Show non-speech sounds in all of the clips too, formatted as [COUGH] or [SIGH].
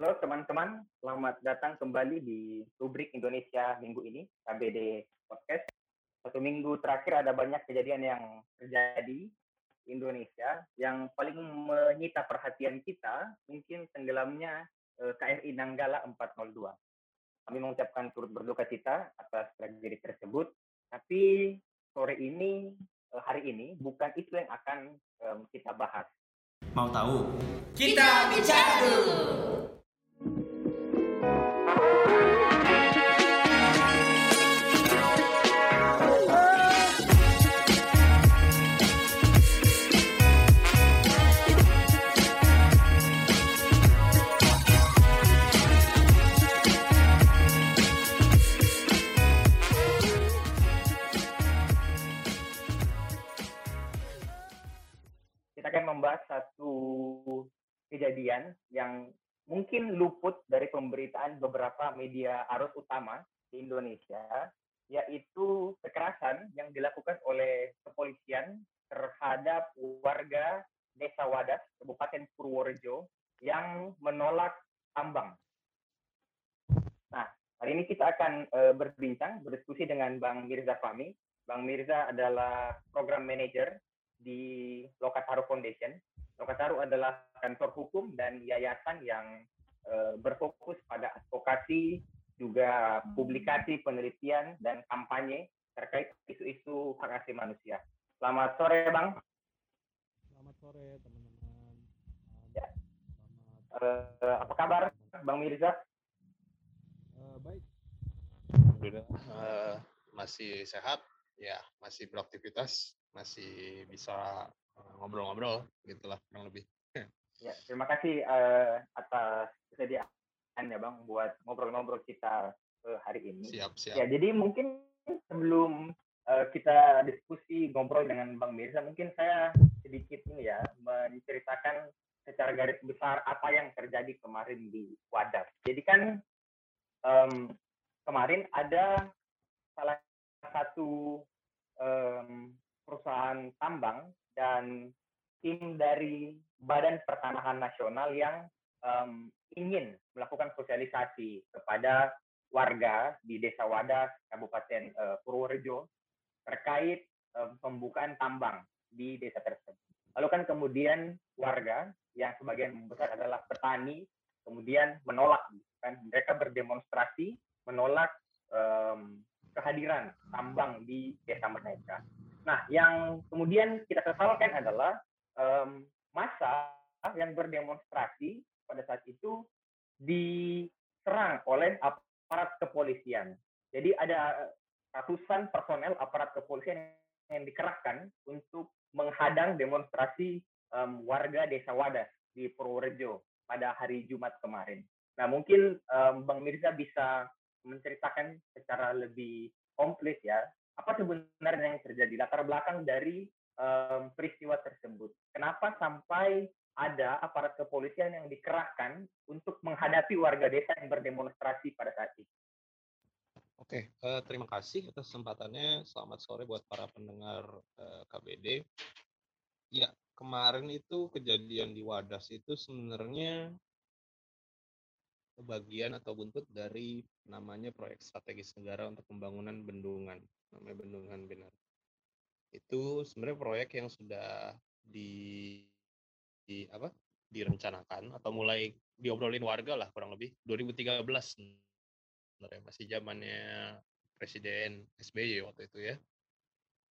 Halo teman-teman, selamat datang kembali di rubrik Indonesia minggu ini, KBD Podcast. Satu minggu terakhir ada banyak kejadian yang terjadi di Indonesia. Yang paling menyita perhatian kita mungkin tenggelamnya eh, KRI Nanggala 402. Kami mengucapkan turut berduka cita atas tragedi tersebut, tapi sore ini, eh, hari ini, bukan itu yang akan um, kita bahas. Mau tahu? Kita bicara dulu. Akan membahas satu kejadian yang mungkin luput dari pemberitaan beberapa media arus utama di Indonesia, yaitu kekerasan yang dilakukan oleh kepolisian terhadap warga Desa Wadas, Kabupaten Purworejo, yang menolak tambang. Nah, hari ini kita akan uh, berbincang, berdiskusi dengan Bang Mirza Fahmi. Bang Mirza adalah program manager di Lokataru Foundation. Lokataru adalah kantor hukum dan yayasan yang uh, berfokus pada advokasi, juga publikasi, penelitian, dan kampanye terkait isu-isu hak asasi manusia. Selamat sore, Bang. Selamat sore, teman-teman. Ya. Uh, apa kabar, Bang Mirza? Uh, baik. Alhamdulillah uh, masih sehat, ya masih beraktivitas, masih bisa ngobrol-ngobrol, gitulah kurang lebih. [LAUGHS] Ya, terima kasih uh, atas kesediaannya Bang buat ngobrol-ngobrol kita uh, hari ini. Siap, siap. Ya, jadi mungkin sebelum uh, kita diskusi ngobrol dengan Bang Mirza, mungkin saya sedikit ini ya menceritakan secara garis besar apa yang terjadi kemarin di Wadas. Jadi kan um, kemarin ada salah satu um, perusahaan tambang dan tim dari Badan Pertanahan Nasional yang um, ingin melakukan sosialisasi kepada warga di Desa Wadas, Kabupaten uh, Purworejo terkait um, pembukaan tambang di desa tersebut. Lalu kan kemudian warga yang sebagian besar adalah petani kemudian menolak kan mereka berdemonstrasi menolak um, kehadiran tambang di desa mereka. Nah, yang kemudian kita sesalkan adalah um, masa yang berdemonstrasi pada saat itu diserang oleh aparat kepolisian. Jadi ada ratusan personel aparat kepolisian yang dikerahkan untuk menghadang demonstrasi um, warga Desa Wadas di Purworejo pada hari Jumat kemarin. Nah, mungkin um, Bang Mirza bisa menceritakan secara lebih komplit ya, apa sebenarnya yang terjadi, latar belakang dari um, peristiwa tersebut. Kenapa sampai ada aparat kepolisian yang dikerahkan untuk menghadapi warga desa yang berdemonstrasi pada saat itu? Oke, uh, terima kasih atas kesempatannya. Selamat sore buat para pendengar uh, KBD. Ya, kemarin itu kejadian di Wadas itu sebenarnya bagian atau buntut dari namanya proyek strategis negara untuk pembangunan bendungan, namanya Bendungan Benar. Itu sebenarnya proyek yang sudah di, di apa? direncanakan atau mulai diobrolin warga lah kurang lebih 2013 sebenarnya masih zamannya Presiden SBY waktu itu ya.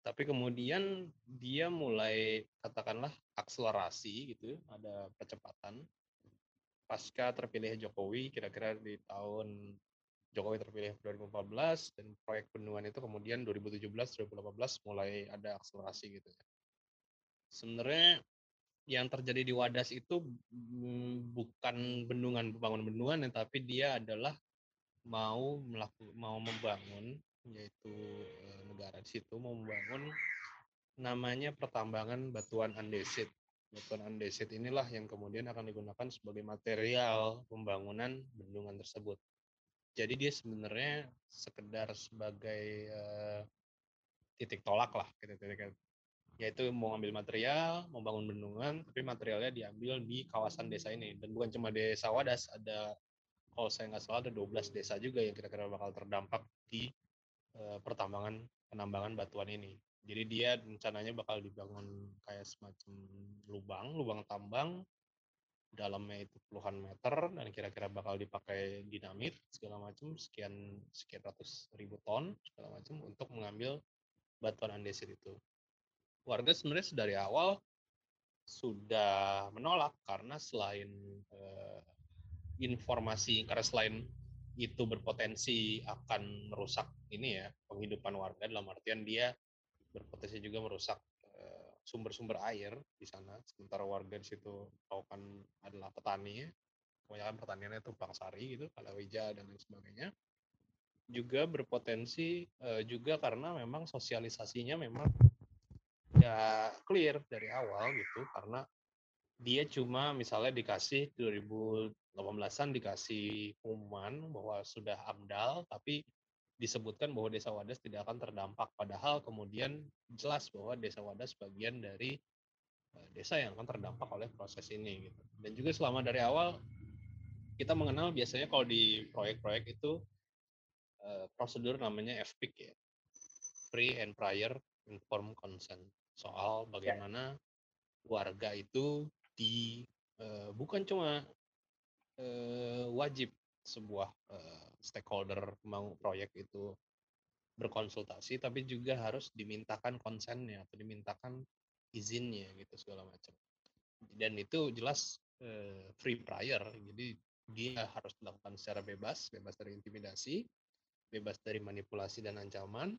Tapi kemudian dia mulai katakanlah akselerasi gitu, ada percepatan pasca terpilih Jokowi kira-kira di tahun Jokowi terpilih 2014 dan proyek bendungan itu kemudian 2017 2018 mulai ada akselerasi gitu ya. Sebenarnya yang terjadi di Wadas itu bukan bendungan pembangunan bendungan tapi dia adalah mau melakukan mau membangun yaitu negara di situ mau membangun namanya pertambangan batuan andesit batuan andesit inilah yang kemudian akan digunakan sebagai material pembangunan bendungan tersebut. Jadi dia sebenarnya sekedar sebagai uh, titik tolak lah, yaitu mau ambil material, mau bangun bendungan, tapi materialnya diambil di kawasan desa ini. Dan bukan cuma desa Wadas, ada kalau saya nggak salah ada 12 desa juga yang kira-kira bakal terdampak di uh, pertambangan penambangan batuan ini. Jadi dia rencananya bakal dibangun kayak semacam lubang, lubang tambang dalamnya itu puluhan meter dan kira-kira bakal dipakai dinamit segala macam sekian sekian ratus ribu ton segala macam untuk mengambil batuan andesit itu. Warga sebenarnya dari awal sudah menolak karena selain uh, informasi karena selain itu berpotensi akan merusak ini ya penghidupan warga dalam artian dia berpotensi juga merusak eh, sumber-sumber air di sana. Sementara warga di situ kan adalah petani. Ya kebanyakan pertaniannya itu bangsari gitu palawija dan lain sebagainya. Juga berpotensi uh, juga karena memang sosialisasinya memang ya clear dari awal gitu. Karena dia cuma misalnya dikasih 2018-an dikasih pengumuman bahwa sudah amdal tapi disebutkan bahwa desa Wadas tidak akan terdampak padahal kemudian jelas bahwa desa Wadas bagian dari eh, desa yang akan terdampak oleh proses ini gitu. Dan juga selama dari awal kita mengenal biasanya kalau di proyek-proyek itu uh, prosedur namanya FPIC ya. Free and Prior Informed Consent soal ya. bagaimana warga itu di uh, bukan cuma uh, wajib sebuah uh, stakeholder mau proyek itu berkonsultasi tapi juga harus dimintakan konsennya atau dimintakan izinnya gitu segala macam dan itu jelas uh, free prior jadi dia harus dilakukan secara bebas bebas dari intimidasi bebas dari manipulasi dan ancaman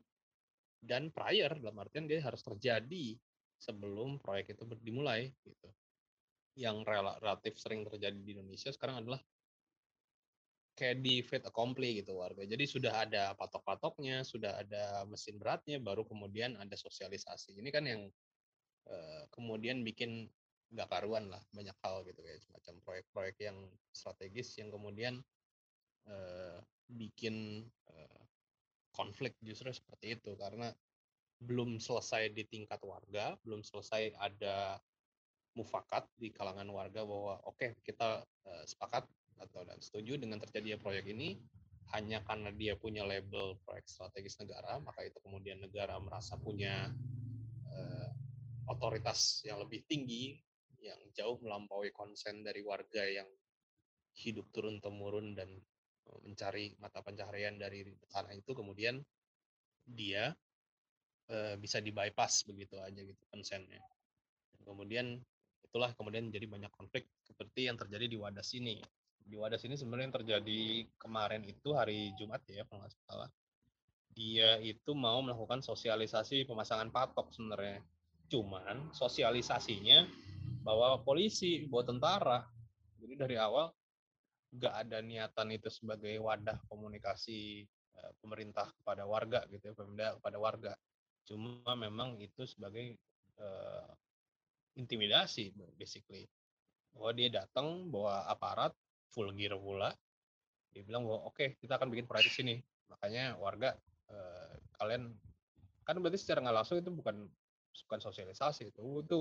dan prior dalam artian dia harus terjadi sebelum proyek itu dimulai gitu. Yang relatif sering terjadi di Indonesia sekarang adalah kayak di fit accompli gitu warga. Jadi sudah ada patok-patoknya, sudah ada mesin beratnya, baru kemudian ada sosialisasi. Ini kan yang uh, kemudian bikin nggak karuan lah banyak hal gitu kayak semacam proyek-proyek yang strategis yang kemudian uh, bikin uh, konflik justru seperti itu karena belum selesai di tingkat warga, belum selesai ada mufakat di kalangan warga bahwa oke okay, kita uh, sepakat atau dan setuju dengan terjadinya proyek ini hanya karena dia punya label proyek strategis negara, maka itu kemudian negara merasa punya uh, otoritas yang lebih tinggi yang jauh melampaui konsen dari warga yang hidup turun temurun dan mencari mata pencaharian dari tanah itu kemudian dia e, bisa di bypass begitu aja gitu konsennya. Kemudian itulah kemudian jadi banyak konflik seperti yang terjadi di Wadas ini di Wadas ini sebenarnya yang terjadi kemarin itu hari Jumat ya kalau nggak salah. Dia itu mau melakukan sosialisasi pemasangan patok sebenarnya. Cuman sosialisasinya bahwa polisi bawa tentara. Jadi dari awal nggak ada niatan itu sebagai wadah komunikasi uh, pemerintah kepada warga gitu ya pemerintah kepada warga. Cuma memang itu sebagai uh, intimidasi basically. Bahwa dia datang bawa aparat full gear pula. Dia bilang bahwa oke okay, kita akan bikin proyek di sini. Makanya warga uh, kalian kan berarti secara nggak langsung itu bukan bukan sosialisasi itu itu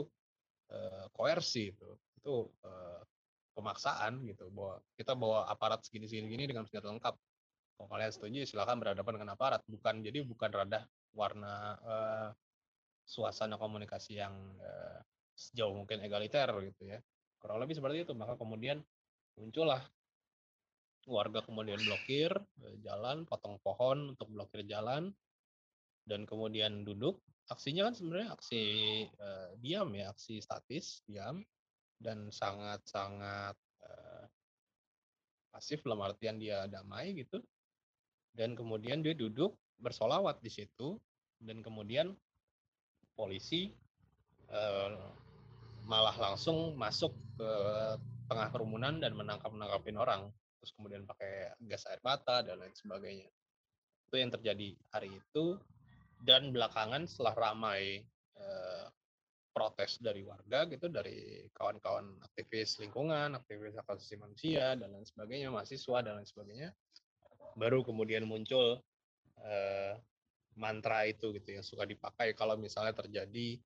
uh, koersi itu. Itu uh, pemaksaan gitu bahwa kita bawa aparat segini segini gini dengan senjata lengkap. Kalau kalian setuju silakan berhadapan dengan aparat. Bukan jadi bukan rada warna uh, suasana komunikasi yang uh, sejauh mungkin egaliter gitu ya. Kurang lebih seperti itu. Maka kemudian muncullah. Warga kemudian blokir uh, jalan potong pohon untuk blokir jalan dan kemudian duduk. Aksinya kan sebenarnya aksi uh, diam ya aksi statis diam dan sangat-sangat uh, pasif dalam artian dia damai gitu. Dan kemudian dia duduk bersolawat di situ dan kemudian polisi uh, malah langsung masuk ke tengah kerumunan dan menangkap menangkapin orang terus kemudian pakai gas air mata dan lain sebagainya. Itu yang terjadi hari itu dan belakangan setelah ramai uh, protes dari warga gitu dari kawan-kawan aktivis lingkungan, aktivis hak asasi manusia dan lain sebagainya, mahasiswa dan lain sebagainya, baru kemudian muncul uh, mantra itu gitu yang suka dipakai kalau misalnya terjadi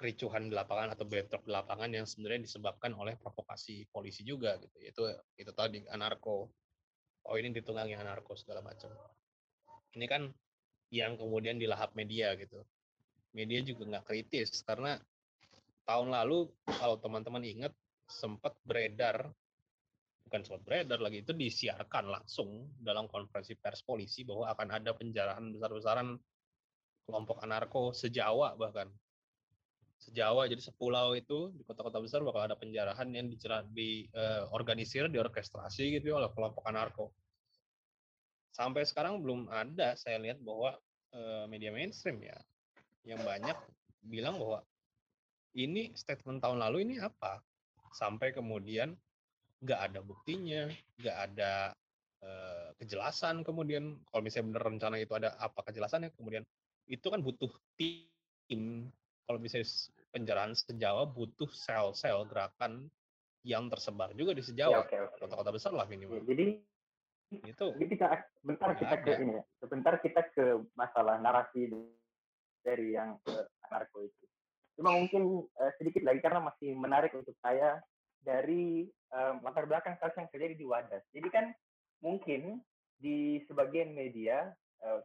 kericuhan di lapangan atau bentrok di lapangan yang sebenarnya disebabkan oleh provokasi polisi juga gitu. Itu itu tadi anarko. Oh ini ditunggangi anarko segala macam. Ini kan yang kemudian dilahap media gitu. Media juga nggak kritis karena tahun lalu kalau teman-teman ingat sempat beredar bukan sempat beredar lagi itu disiarkan langsung dalam konferensi pers polisi bahwa akan ada penjarahan besar-besaran kelompok anarko sejawa bahkan sejawa jadi sepulau itu di kota-kota besar bakal ada penjarahan yang dicerah di uh, organisir diorkestrasi gitu ya oleh kelompok anarko. Sampai sekarang belum ada saya lihat bahwa uh, media mainstream ya yang banyak bilang bahwa ini statement tahun lalu ini apa? Sampai kemudian nggak ada buktinya nggak ada uh, kejelasan kemudian kalau misalnya benar rencana itu ada apa kejelasannya kemudian itu kan butuh tim kalau bisa penjarahan sejawa butuh sel-sel gerakan yang tersebar juga di sejawa ya, okay, okay. kota-kota besar lah minimal. Ya, jadi itu jadi kita sebentar kita ke ini ya. sebentar kita ke masalah narasi dari yang ke anarko itu. Cuma mungkin uh, sedikit lagi karena masih menarik untuk saya dari um, latar belakang kasus yang terjadi di Wadas. Jadi kan mungkin di sebagian media uh,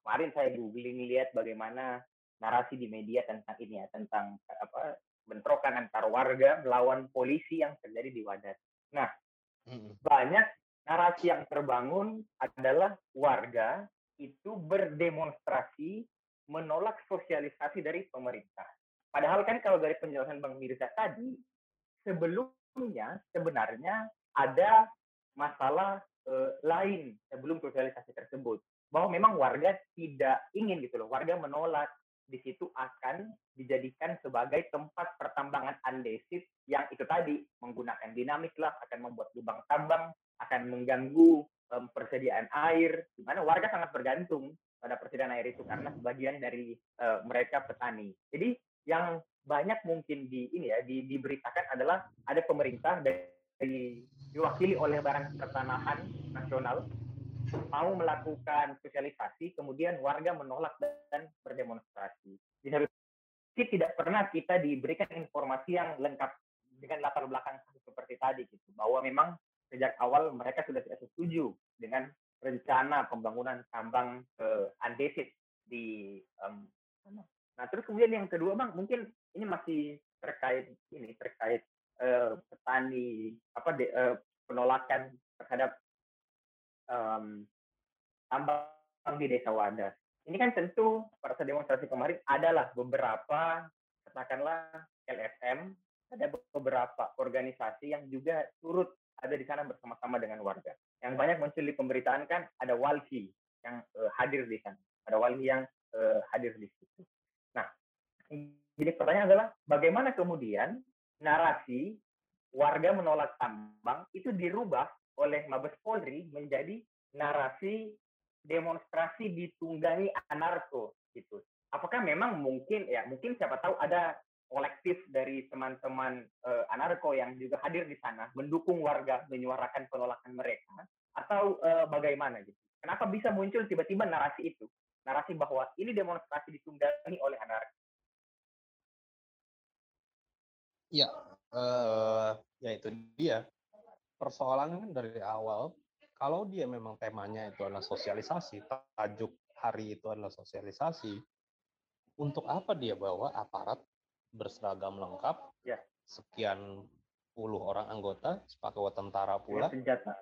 kemarin saya googling lihat bagaimana narasi di media tentang ini ya tentang apa bentrokan antar warga melawan polisi yang terjadi di Wadas. Nah, banyak narasi yang terbangun adalah warga itu berdemonstrasi menolak sosialisasi dari pemerintah. Padahal kan kalau dari penjelasan Bang Mirza tadi, sebelumnya sebenarnya ada masalah eh, lain sebelum sosialisasi tersebut. Bahwa memang warga tidak ingin gitu loh, warga menolak di situ akan dijadikan sebagai tempat pertambangan andesit yang itu tadi menggunakan dinamik lah akan membuat lubang tambang akan mengganggu um, persediaan air di mana warga sangat bergantung pada persediaan air itu karena sebagian dari uh, mereka petani. Jadi yang banyak mungkin di ini ya di, diberitakan adalah ada pemerintah dari diwakili oleh Badan Pertanahan Nasional mau melakukan sosialisasi, kemudian warga menolak dan berdemonstrasi. Di satu sisi tidak pernah kita diberikan informasi yang lengkap dengan latar belakang seperti tadi gitu, bahwa memang sejak awal mereka sudah tidak setuju dengan rencana pembangunan tambang uh, andesit di um, Nah, terus kemudian yang kedua, Bang, mungkin ini masih terkait ini terkait uh, petani apa de, uh, penolakan terhadap um, tambang di Desa Wadas. Ini kan tentu pada saat demonstrasi kemarin adalah beberapa katakanlah LSM, ada beberapa organisasi yang juga turut ada di sana bersama-sama dengan warga. Yang banyak muncul di pemberitaan kan ada walhi yang uh, hadir di sana, ada walhi yang uh, hadir di situ. Nah, jadi pertanyaan adalah bagaimana kemudian narasi warga menolak tambang itu dirubah oleh Mabes Polri menjadi narasi demonstrasi ditunggangi anarko gitu. Apakah memang mungkin ya mungkin siapa tahu ada kolektif dari teman-teman uh, anarko yang juga hadir di sana mendukung warga menyuarakan penolakan mereka atau uh, bagaimana gitu. Kenapa bisa muncul tiba-tiba narasi itu? Narasi bahwa ini demonstrasi ditunggangi oleh anarko. Ya, uh, ya itu dia persoalannya kan dari awal kalau dia memang temanya itu adalah sosialisasi, tajuk hari itu adalah sosialisasi, untuk apa dia bawa aparat berseragam lengkap, ya. sekian puluh orang anggota, sepakai tentara pula, dengan senjata.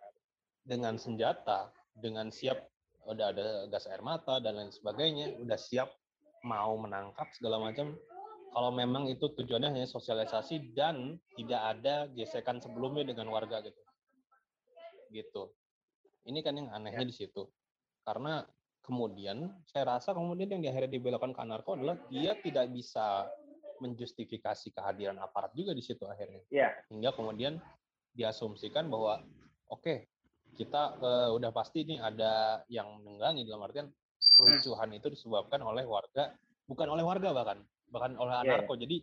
dengan senjata, dengan siap udah ada gas air mata dan lain sebagainya, udah siap mau menangkap segala macam. Kalau memang itu tujuannya hanya sosialisasi dan tidak ada gesekan sebelumnya dengan warga gitu gitu. Ini kan yang anehnya ya. di situ. Karena kemudian saya rasa kemudian yang di akhirnya dibelokkan ke anarko adalah dia tidak bisa menjustifikasi kehadiran aparat juga di situ akhirnya. Ya. Hingga kemudian diasumsikan bahwa oke okay, kita uh, udah pasti ini ada yang menunggangi dalam artian kericuhan hmm. itu disebabkan oleh warga bukan oleh warga bahkan bahkan oleh iya, iya. anarko. Yeah. Jadi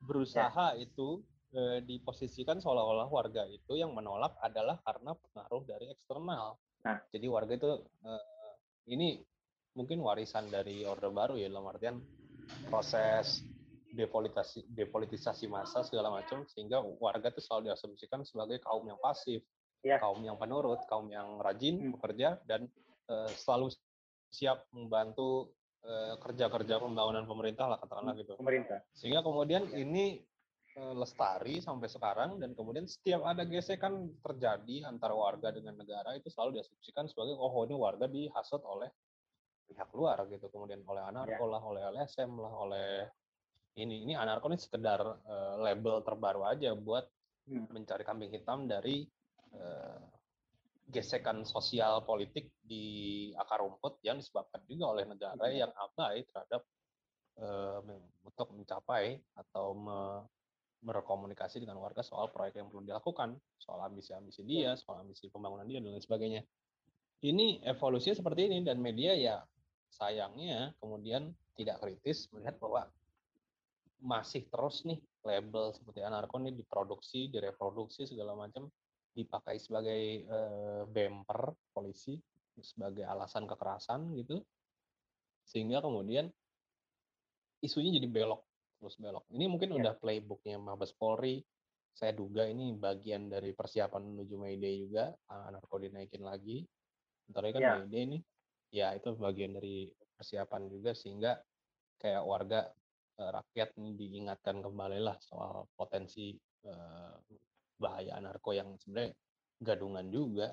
berusaha yeah. itu e, diposisikan seolah-olah warga itu yang menolak adalah karena pengaruh dari eksternal. Nah, jadi warga itu e, ini mungkin warisan dari Orde Baru ya dalam artian proses depolitisasi depolitisasi massa segala macam sehingga warga tuh selalu diasumsikan sebagai kaum yang pasif, Ya. kaum yang penurut, kaum yang rajin Hmm. bekerja dan eh, selalu siap membantu eh, kerja-kerja pembangunan pemerintah lah katakanlah gitu. pemerintah. Sehingga kemudian Ya. ini eh, lestari sampai sekarang dan kemudian setiap ada gesekan terjadi antara warga dengan negara itu selalu diasumsikan sebagai oh ini warga dihasut oleh pihak luar gitu kemudian oleh anarko lah oleh LSM lah oleh ini ini anarko ini sekedar eh, label terbaru aja buat Hmm. mencari kambing hitam dari eh, gesekan sosial politik di akar rumput yang disebabkan juga oleh negara Hmm. yang abai terhadap eh, men- untuk mencapai atau me- berkomunikasi dengan warga soal proyek yang perlu dilakukan, soal ambisi-ambisi dia, soal ambisi pembangunan dia dan lain sebagainya. Ini evolusinya seperti ini dan media ya sayangnya kemudian tidak kritis melihat bahwa masih terus nih label seperti anarko ini diproduksi, direproduksi segala macam dipakai sebagai eh, bumper polisi sebagai alasan kekerasan gitu. Sehingga kemudian isunya jadi belok terus belok. Ini mungkin Ya. udah playbooknya Mabes Polri. Saya duga ini bagian dari persiapan menuju May Day juga anarko dinaikin lagi. Ntar kan Ya. May Day nih. Ya itu bagian dari persiapan juga sehingga kayak warga eh, rakyat ini diingatkan kembali lah soal potensi eh, bahaya anarko yang sebenarnya gadungan juga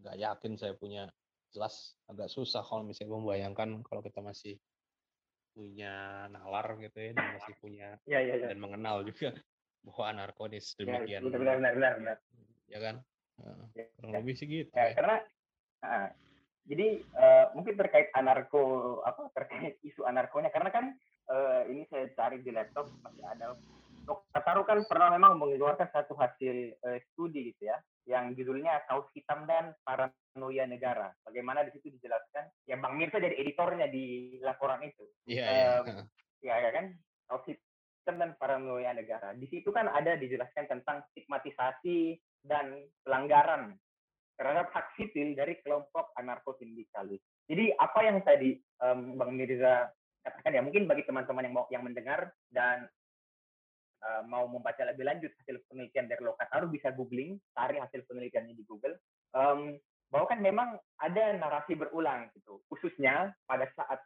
nggak yakin saya punya jelas agak susah kalau misalnya membayangkan kalau kita masih punya nalar gitu ya dan masih punya Ya, ya, ya. dan mengenal juga bahwa anarko ini Ya, sedemikian benar, benar, benar, benar, benar. ya kan Ya, kurang ya. lebih sih gitu Ya, ya. karena ah, jadi eh, mungkin terkait anarko apa terkait isu anarkonya karena kan eh, ini saya cari di laptop masih ada Dr. Taru kan pernah memang mengeluarkan satu hasil eh, studi gitu ya yang judulnya kaos hitam dan paranoia negara. Bagaimana di situ dijelaskan ya Bang Mirsa jadi editornya di laporan itu. iya eh, iya ya, ya kan kaos hitam dan paranoia negara. Di situ kan ada dijelaskan tentang stigmatisasi dan pelanggaran terhadap hak sipil dari kelompok anarko-sindikalis. Jadi apa yang tadi em, Bang Mirza katakan ya mungkin bagi teman-teman yang mau yang mendengar dan eh, mau membaca lebih lanjut hasil penelitian dari Lokataru bisa googling cari hasil penelitiannya di Google Em, bahwa kan memang ada narasi berulang gitu khususnya pada saat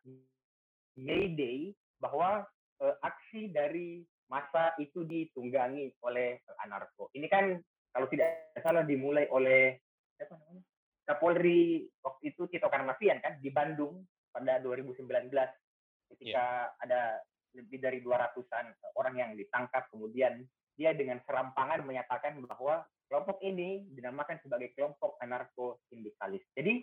May Day bahwa eh, aksi dari masa itu ditunggangi oleh eh, anarko. Ini kan kalau tidak salah dimulai oleh siapa namanya? Kapolri waktu itu Tito Karnavian kan di Bandung pada 2019 ketika ada lebih dari 200-an orang yang ditangkap kemudian dia dengan serampangan menyatakan bahwa kelompok ini dinamakan sebagai kelompok anarko sindikalis. Jadi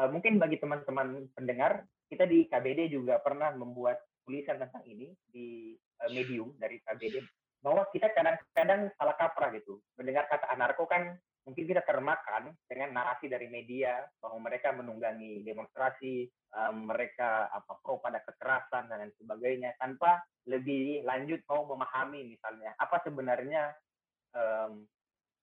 eh, mungkin bagi teman-teman pendengar kita di KBD juga pernah membuat tulisan tentang ini di eh, medium dari KBD bahwa kita kadang-kadang salah kaprah gitu mendengar kata anarko kan mungkin kita termakan dengan narasi dari media bahwa mereka menunggangi demonstrasi eh, mereka apa pro pada kekerasan dan lain sebagainya tanpa lebih lanjut mau memahami misalnya apa sebenarnya em,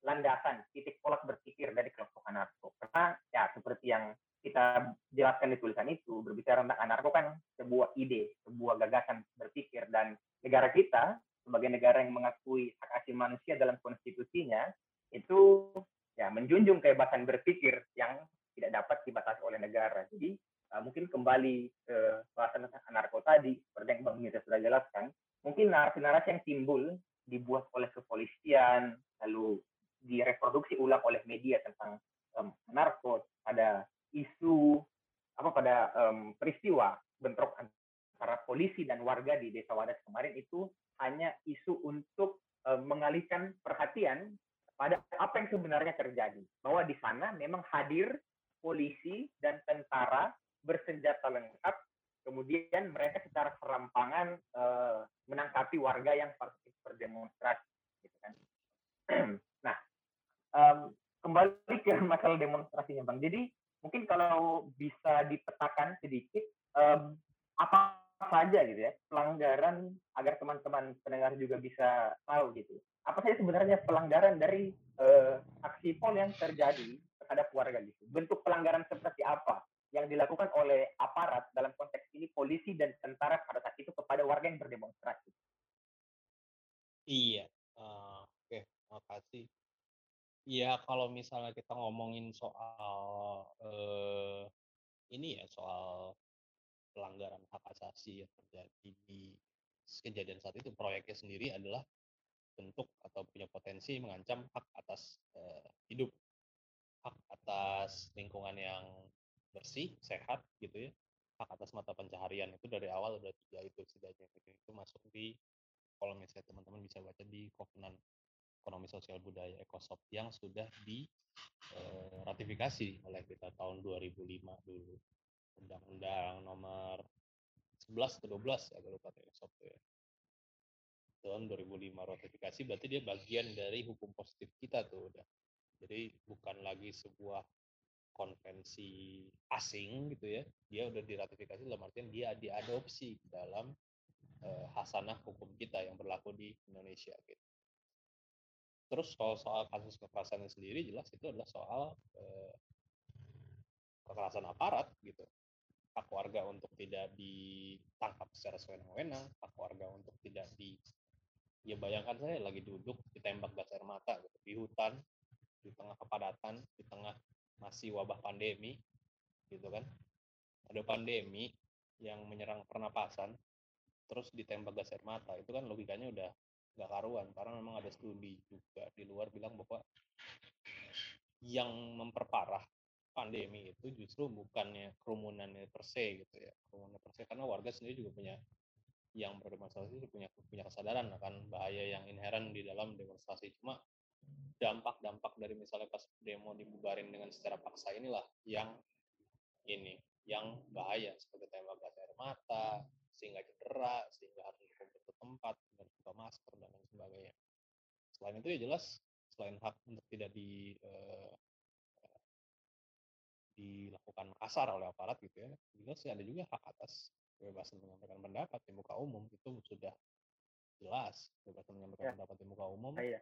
landasan titik tolak berpikir dari kelompok anarko. Karena ya seperti yang kita jelaskan di tulisan itu berbicara tentang anarko kan sebuah ide sebuah gagasan berpikir dan negara kita sebagai negara yang mengakui hak asasi manusia dalam konstitusinya itu ya menjunjung kebebasan berpikir yang tidak dapat dibatasi oleh negara. Jadi uh, mungkin kembali ke bahasan anarko tadi, seperti yang Bang sudah jelaskan, mungkin narasi-narasi yang timbul dibuat oleh kepolisian, lalu direproduksi ulang oleh media tentang um, anarko, pada isu apa pada um, peristiwa bentrok antara polisi dan warga di Desa Wadas kemarin itu hanya isu untuk um, mengalihkan perhatian pada apa yang sebenarnya terjadi. Bahwa di sana memang hadir polisi dan tentara bersenjata lengkap, kemudian mereka secara serampangan eh, menangkapi warga yang berdemonstrasi. Gitu kan. [CLEARS THROAT] nah, em, kembali ke masalah demonstrasinya, Bang. Jadi mungkin kalau bisa dipetakan sedikit apa saja gitu ya pelanggaran agar teman-teman pendengar juga bisa tahu gitu. Apa saja sebenarnya pelanggaran dari eh, aksi pol yang terjadi terhadap warga gitu? Bentuk pelanggaran seperti apa yang dilakukan oleh aparat dalam konteks ini polisi dan tentara pada saat itu kepada warga yang berdemonstrasi? Iya, eee, oke, makasih. Iya, kalau misalnya kita ngomongin soal, eee, ini ya, soal pelanggaran hak asasi yang terjadi di kejadian saat itu, proyeknya sendiri adalah bentuk atau punya potensi mengancam hak atas, eee, hidup, hak atas lingkungan yang bersih, sehat, gitu ya, hak atas mata pencaharian. Itu dari awal udah 3 itu setidaknya gitu, itu masuk di kalau misalnya teman-teman bisa baca di Kovenant Ekonomi Sosial Budaya ECOSOC yang sudah di, eee, ratifikasi oleh kita tahun 2005 dulu. Undang-Undang nomor 11 atau 12 agak lupa ECOSOC tuh ya. Tahun 2005 ratifikasi berarti dia bagian dari hukum positif kita tuh udah. Jadi bukan lagi sebuah konvensi asing gitu ya, dia udah diratifikasi dalam artian dia diadopsi dalam, eee, khasanah hukum kita yang berlaku di Indonesia gitu. Terus soal soal kasus kekerasannya sendiri jelas itu adalah soal, eee kekerasan aparat gitu. Hak warga untuk tidak ditangkap secara sewenang-wenang, hak warga untuk tidak di ya bayangkan saya lagi duduk ditembak gas air mata gitu, di hutan, di tengah kepadatan, di tengah masih wabah pandemi, gitu kan. Ada pandemi yang menyerang pernapasan, terus ditembak gas air mata, itu kan logikanya udah nggak karuan, karena memang ada studi juga di luar bilang bahwa yang memperparah pandemi itu justru bukannya kerumunannya per se gitu ya, kerumunan per se, karena warga sendiri juga punya yang berdemonstrasi itu punya punya kesadaran akan bahaya yang inheren di dalam demonstrasi. Cuma dampak-dampak dari misalnya pas demo dibubarin dengan secara paksa inilah yang ini, yang bahaya seperti tembak gas air mata, sehingga cedera, sehingga harus dikumpul ke tempat dan buka masker dan lain sebagainya. Selain itu ya jelas selain hak untuk tidak di uh, dilakukan kasar oleh aparat gitu ya, jelas sih ada juga hak atas kebebasan menyampaikan pendapat di muka umum itu sudah jelas. Kebebasan menyampaikan ya. pendapat di muka umum ah, iya.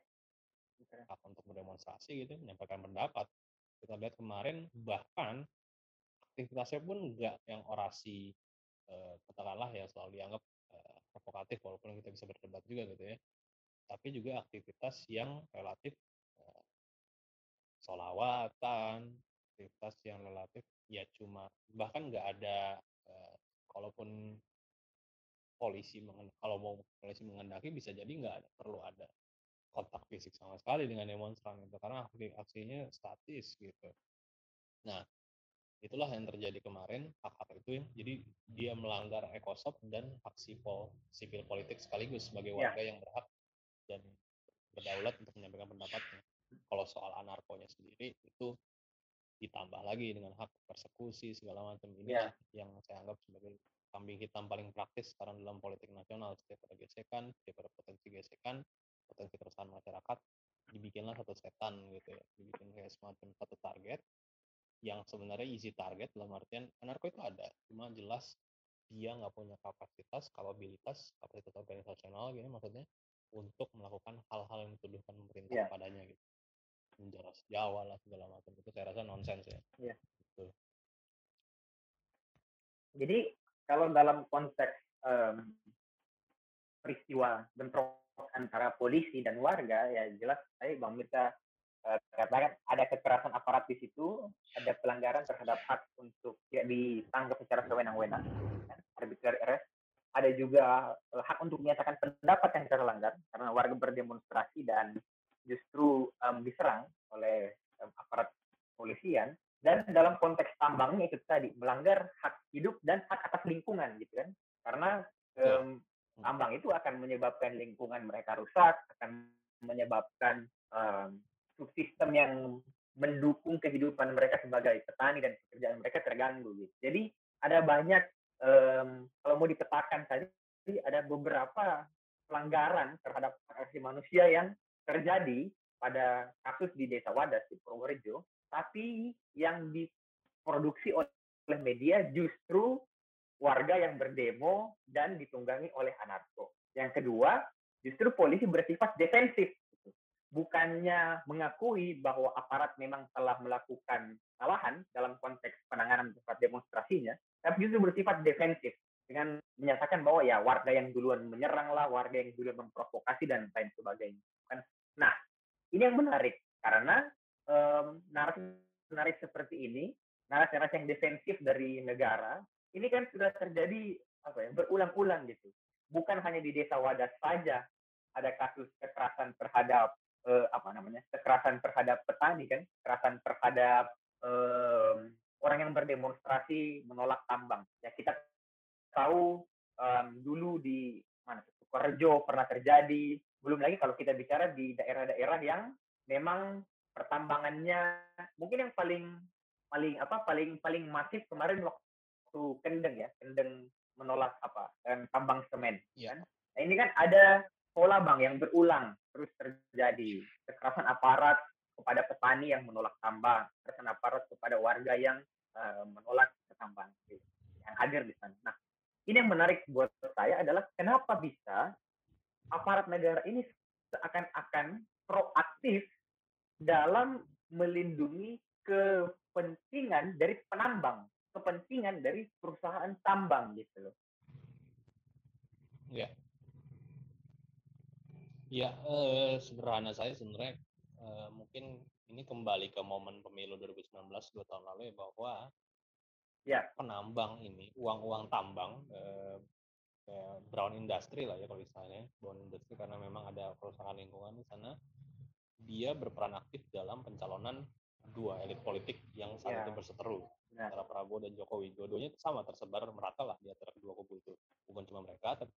hak untuk berdemonstrasi gitu menyampaikan pendapat. Kita lihat kemarin bahkan aktivitasnya pun enggak yang orasi eh, katakanlah ya selalu dianggap eh, provokatif walaupun kita bisa berdebat juga gitu ya. Tapi juga aktivitas yang relatif eh, solawatan aktivitas yang relatif ya cuma bahkan nggak ada uh, kalaupun polisi kalau mau polisi mengendaki bisa jadi nggak ada perlu ada kontak fisik sama sekali dengan demonstran itu karena aksinya statis gitu. Nah itulah yang terjadi kemarin hak-hak itu jadi dia melanggar ekosop dan hak sipol sipil politik sekaligus sebagai ya. warga ya. yang berhak dan berdaulat untuk menyampaikan pendapatnya. Kalau soal anarkonya sendiri itu ditambah lagi dengan hak persekusi segala macam. Ini yeah. yang saya anggap sebagai kambing hitam paling praktis sekarang dalam politik nasional. Setiap ada gesekan setiap ada potensi gesekan potensi keresahan masyarakat dibikinlah satu setan gitu ya. Dibikin kayak semacam satu target yang sebenarnya easy target dalam artian anarko itu ada. Cuma jelas dia nggak punya kapasitas kapabilitas kapasitas organisasional gini maksudnya untuk melakukan hal-hal yang dituduhkan pemerintah yeah. padanya gitu penjara Jawa lah segala macam itu saya rasa nonsens ya. Iya. Gitu. Jadi kalau dalam konteks um, peristiwa bentrok antara polisi dan warga ya jelas saya Bang Mirta uh, katakan ada kekerasan aparat di situ, ada pelanggaran terhadap hak untuk tidak ditangkap secara sewenang-wenang, kan? arbitrary arrest. Ada juga uh, hak untuk menyatakan pendapat yang terlanggar karena warga berdemonstrasi dan diserang oleh aparat polisian dan dalam konteks tambangnya itu tadi melanggar hak hidup dan hak atas lingkungan gitu kan. Karena um, tambang itu akan menyebabkan lingkungan mereka rusak akan menyebabkan um, subsistem yang mendukung kehidupan mereka sebagai petani dan pekerjaan mereka terganggu gitu jadi ada banyak um, kalau mau dipetakan tadi ada beberapa pelanggaran terhadap hak asasi manusia yang terjadi pada kasus di Desa Wadas di Purworejo, tapi yang diproduksi oleh justru warga yang berdemo dan ditunggangi oleh anarko. Yang kedua, justru polisi bersifat defensif. Bukannya mengakui bahwa aparat memang telah melakukan kesalahan dalam konteks penanganan tempat demonstrasinya, tapi justru bersifat defensif. dengan menyatakan bahwa ya warga yang duluan menyerang lah, warga yang duluan memprovokasi dan lain sebagainya. Kan? Nah, ini yang menarik karena um, narasi narasi seperti ini, narasi-narasi yang defensif dari negara, ini kan sudah terjadi apa ya berulang-ulang gitu. Bukan hanya di desa Wadas saja ada kasus kekerasan terhadap uh, apa namanya kekerasan terhadap petani kan, kekerasan terhadap um, orang yang berdemonstrasi menolak tambang. Ya kita tahu um, dulu di mana Sukoharjo pernah terjadi. Belum lagi kalau kita bicara di daerah-daerah yang memang pertambangannya mungkin yang paling paling apa paling paling masif kemarin waktu Kendeng ya Kendeng menolak apa tambang semen ya. kan. Nah ini kan ada pola bang yang berulang terus terjadi. Kekerasan aparat kepada petani yang menolak tambang kekerasan aparat kepada warga yang uh, menolak tambang yang hadir di sana. Nah ini yang menarik buat saya adalah kenapa bisa aparat negara ini seakan-akan proaktif dalam melindungi kepentingan dari penambang, kepentingan dari perusahaan tambang gitu loh. Ya. Ya, eh, sederhana saya sebenarnya eh, mungkin ini kembali ke momen pemilu 2019 dua tahun lalu ya bahwa ya penambang ini uang-uang tambang eh, brown industry lah ya kalau misalnya brown industry karena memang ada perusahaan lingkungan di sana dia berperan aktif dalam pencalonan dua elit politik yang saat yeah. itu berseteru yeah. antara Prabowo dan Jokowi. Dua-duanya sama tersebar merata lah di antara kedua kubu itu. Bukan cuma mereka, tapi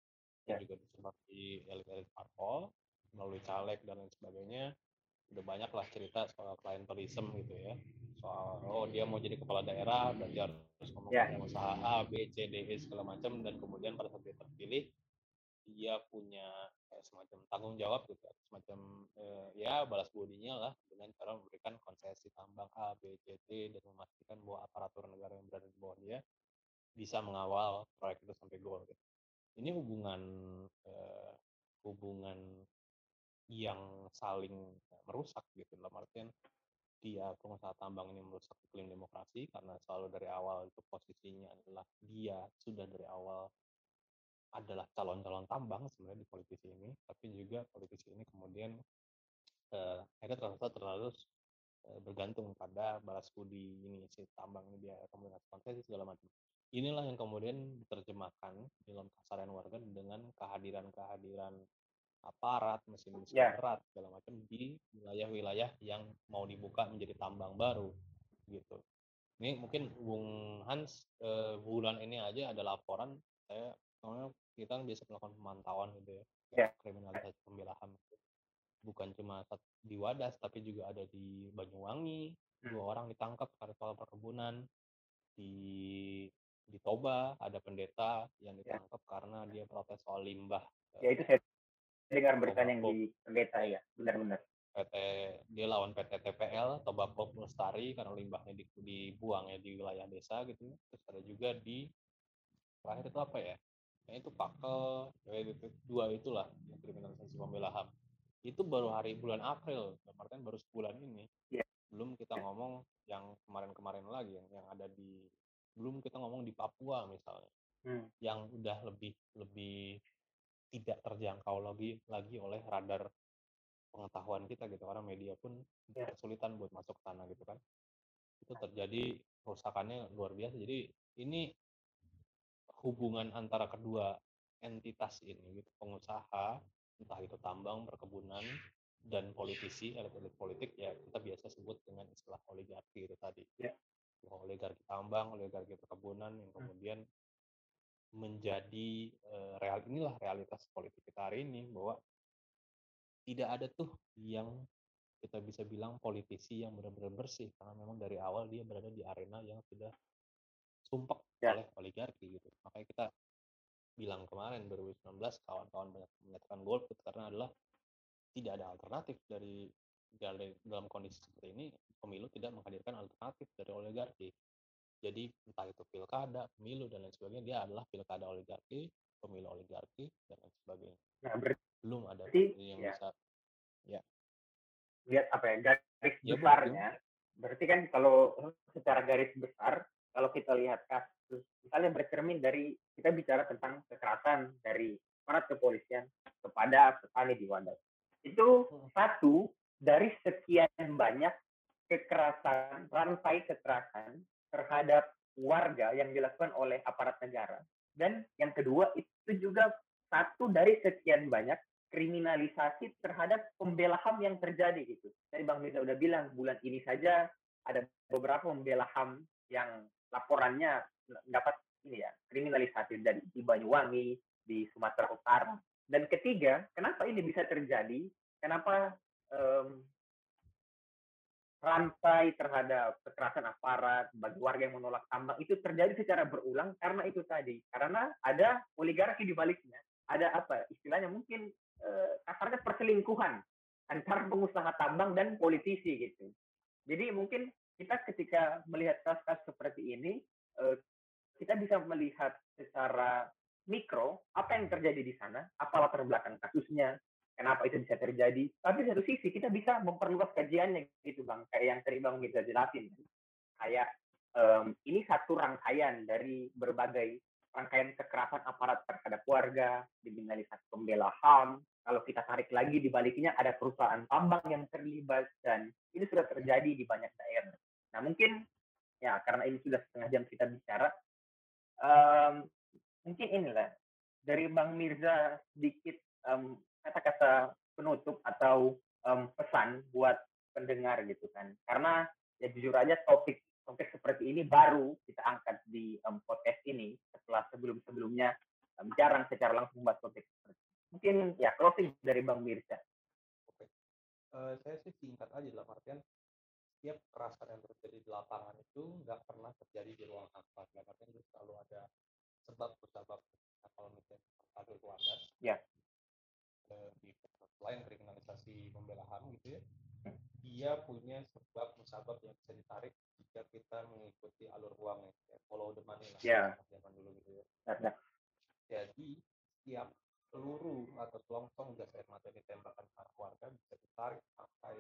yeah. juga tersebar di elit-elit parpol melalui caleg dan lain sebagainya. Udah banyak lah cerita soal klientelism gitu ya. Soal oh dia mau jadi kepala daerah berarti harus ngomong yeah. usaha A, B, C, D, E segala macam dan kemudian pada saat dia terpilih dia punya semacam tanggung jawab gitu semacam eh, ya balas budinya lah dengan cara memberikan konsesi tambang A, B, C, D dan memastikan bahwa aparatur negara yang berada di bawah dia bisa mengawal proyek itu sampai gol gitu. Ini hubungan eh, hubungan yang saling merusak gitu dalam artian dia pengusaha tambang ini merusak iklim demokrasi karena selalu dari awal itu posisinya adalah dia sudah dari awal adalah calon-calon tambang sebenarnya di politisi ini, tapi juga politisi ini kemudian uh, akhirnya terasa terlalu uh, bergantung pada balas budi ini si tambang ini dia kemudian konsesi segala macam. Inilah yang kemudian diterjemahkan dalam kasaran warga dengan kehadiran-kehadiran aparat, mesin-mesin yeah. berat segala macam di wilayah-wilayah yang mau dibuka menjadi tambang baru gitu. Ini mungkin Bung Hans eh, bulan ini aja ada laporan saya soalnya kita kan biasa melakukan pemantauan gitu ya yeah. kriminalisasi pembelahan bukan cuma di Wadas tapi juga ada di Banyuwangi hmm. dua orang ditangkap karena soal perkebunan di di Toba ada pendeta yang ya. ditangkap yeah. karena dia protes soal limbah ya itu saya dengar beritanya yang di pendeta ya benar-benar PT dia lawan PT TPL Toba Pop Lestari karena limbahnya dibuang ya di wilayah desa gitu terus ada juga di terakhir itu apa ya Nah, itu pakel itu dua itulah yang kriminalisasi pembela HAM. Itu baru hari bulan April artinya baru sebulan ini. Yeah. belum kita ngomong yang kemarin-kemarin lagi yang yang ada di belum kita ngomong di Papua misalnya. Hmm. yang udah lebih lebih tidak terjangkau lagi lagi oleh radar pengetahuan kita gitu. Karena media pun yeah. kesulitan buat masuk ke sana gitu kan. Itu terjadi kerusakannya luar biasa. Jadi ini hubungan antara kedua entitas ini gitu pengusaha entah itu tambang perkebunan dan politisi elit-elit politik ya kita biasa sebut dengan istilah oligarki itu tadi ya. oligarki tambang oligarki perkebunan yang hmm. kemudian menjadi uh, real inilah realitas politik kita hari ini bahwa tidak ada tuh yang kita bisa bilang politisi yang benar-benar bersih karena memang dari awal dia berada di arena yang sudah sumpek ya. oleh oligarki gitu. Makanya kita bilang kemarin 2019 kawan-kawan banyak menyatakan golput karena adalah tidak ada alternatif dari dalam kondisi seperti ini pemilu tidak menghadirkan alternatif dari oligarki. Jadi entah itu pilkada, pemilu dan lain sebagainya dia adalah pilkada oligarki, pemilu oligarki dan lain sebagainya. Nah, berarti, belum ada yang ya. bisa ya. Lihat apa ya garis ya, besarnya. Berarti kan kalau secara garis besar kalau kita lihat kasus misalnya bercermin dari kita bicara tentang kekerasan dari aparat kepolisian kepada petani di Wadas. Itu satu dari sekian banyak kekerasan, rantai kekerasan terhadap warga yang dilakukan oleh aparat negara. Dan yang kedua itu juga satu dari sekian banyak kriminalisasi terhadap pembela HAM yang terjadi gitu. Tadi Bang Mirza udah bilang bulan ini saja ada beberapa pembela HAM yang laporannya dapat ini ya kriminalisasi dari di Banyuwangi, di Sumatera Utara. Dan ketiga, kenapa ini bisa terjadi? Kenapa um, rantai terhadap kekerasan aparat bagi warga yang menolak tambang itu terjadi secara berulang karena itu tadi karena ada oligarki di baliknya ada apa istilahnya mungkin eh, kasarnya perselingkuhan antara pengusaha tambang dan politisi gitu jadi mungkin kita ketika melihat kasus-kasus seperti ini eh, kita bisa melihat secara mikro apa yang terjadi di sana apa latar belakang kasusnya kenapa itu bisa terjadi. Tapi satu sisi kita bisa memperluas kajiannya gitu bang, kayak yang tadi bang bisa jelasin. Kayak um, ini satu rangkaian dari berbagai rangkaian kekerasan aparat terhadap warga, kriminalisasi pembela HAM. Kalau kita tarik lagi di baliknya ada perusahaan tambang yang terlibat dan ini sudah terjadi di banyak daerah. Nah mungkin ya karena ini sudah setengah jam kita bicara, um, mungkin inilah dari Bang Mirza sedikit um, kata-kata penutup atau um, pesan buat pendengar gitu kan karena ya jujur aja topik topik seperti ini baru kita angkat di um, podcast ini setelah sebelum sebelumnya um, jarang secara langsung bahas topik seperti ini. mungkin ya closing dari bang Mirza. Oke, uh, saya sih singkat aja dalam artian setiap kekerasan yang terjadi di lapangan itu nggak pernah terjadi di ruang hampa. Dalam artian itu selalu ada sebab sebab nah, kalau misalnya ada Wadas, ya. di selain kriminalisasi pembela HAM gitu ya dia punya sebab musabab yang bisa ditarik jika kita mengikuti alur uangnya ya, follow the money lah yeah. zaman dulu gitu ya. Jadi setiap peluru atau selongsong gas air mata yang ditembakkan ke warga bisa ditarik sampai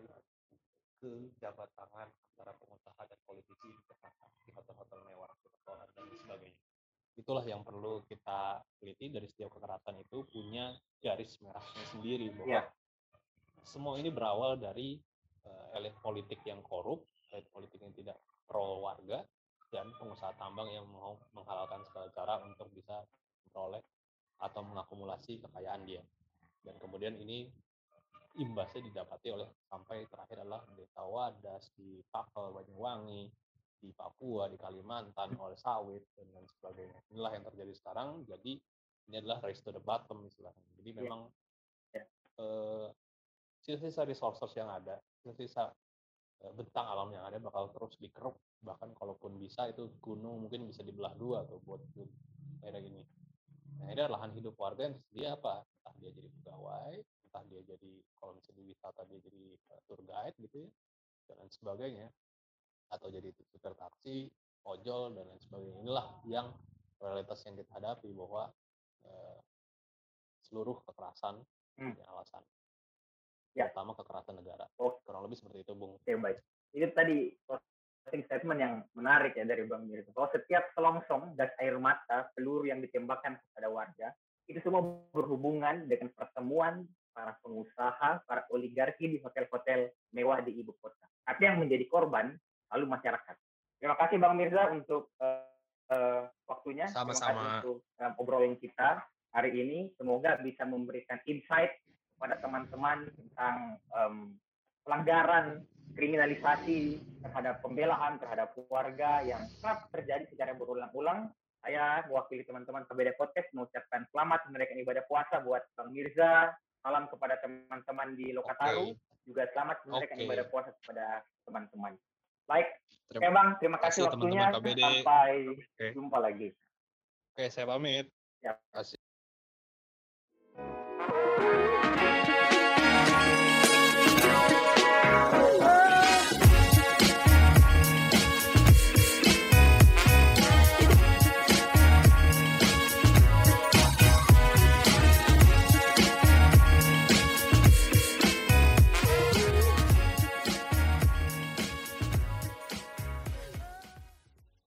ke jabat tangan antara pengusaha dan politisi di Jakarta di hotel-hotel mewah, restoran dan sebagainya itulah yang perlu kita teliti dari setiap kekerasan itu punya garis merahnya sendiri bahwa yeah. semua ini berawal dari uh, elit politik yang korup, elit politik yang tidak pro warga dan pengusaha tambang yang mau menghalalkan segala cara untuk bisa memperoleh atau mengakumulasi kekayaan dia. Dan kemudian ini imbasnya didapati oleh sampai terakhir adalah desa Wadas di Pakel, Banyuwangi, di Papua, di Kalimantan, oleh sawit dan lain sebagainya. Inilah yang terjadi sekarang. Jadi ini adalah race to the bottom istilahnya. Jadi iya. memang yeah. uh, sisa-sisa resources yang ada, sisa-sisa uh, bentang alam yang ada bakal terus dikeruk. Bahkan kalaupun bisa itu gunung mungkin bisa dibelah dua atau buat daerah ini. Nah ini adalah lahan hidup warga yang dia apa? Entah dia jadi pegawai, entah dia jadi kalau misalnya di wisata dia jadi uh, tour guide gitu ya, dan lain sebagainya atau jadi supir taksi, ojol dan lain sebagainya. Inilah yang realitas yang kita hadapi bahwa eh, seluruh kekerasan hmm. punya alasan. Ya. Terutama kekerasan negara. Oh. Kurang lebih seperti itu, Bung. Oke, baik. Ini tadi closing statement yang menarik ya dari Bang Mirza. Bahwa setiap selongsong gas air mata, peluru yang ditembakkan kepada warga, itu semua berhubungan dengan pertemuan para pengusaha, para oligarki di hotel-hotel mewah di ibu kota. Tapi yang menjadi korban lalu masyarakat. Terima kasih Bang Mirza untuk uh, uh, waktunya. Sama-sama. untuk um, obrolan kita hari ini. Semoga bisa memberikan insight kepada teman-teman tentang um, pelanggaran kriminalisasi terhadap pembelaan terhadap warga yang kerap terjadi secara berulang-ulang. Saya mewakili teman-teman KBD Podcast mengucapkan selamat menunaikan ibadah puasa buat Bang Mirza. Salam kepada teman-teman di Lokataru. Okay. Juga selamat menunaikan okay. ibadah puasa kepada teman-teman. Baik. Terima, Oke Bang, terima kasih, waktunya. Teman -teman Sampai okay. jumpa lagi. Oke, saya pamit. Ya. Kasih.